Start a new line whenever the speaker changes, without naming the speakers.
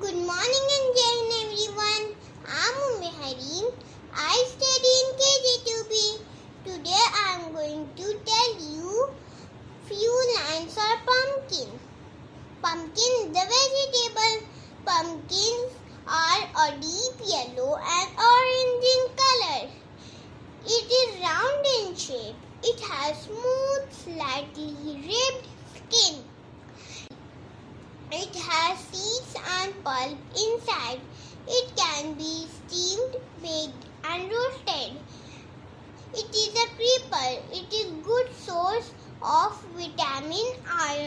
Good morning and Jai everyone. I'm Umme Harim. I study in KG2B. Today I'm going to tell you few lines of pumpkin. Pumpkin is a vegetable. Pumpkins are a deep yellow and orange in color. It is round in shape. It has smooth, slightly ribbed skin. It has seeds pulp inside. It can be steamed, baked and roasted. It is a creeper. It is good source of vitamin iron.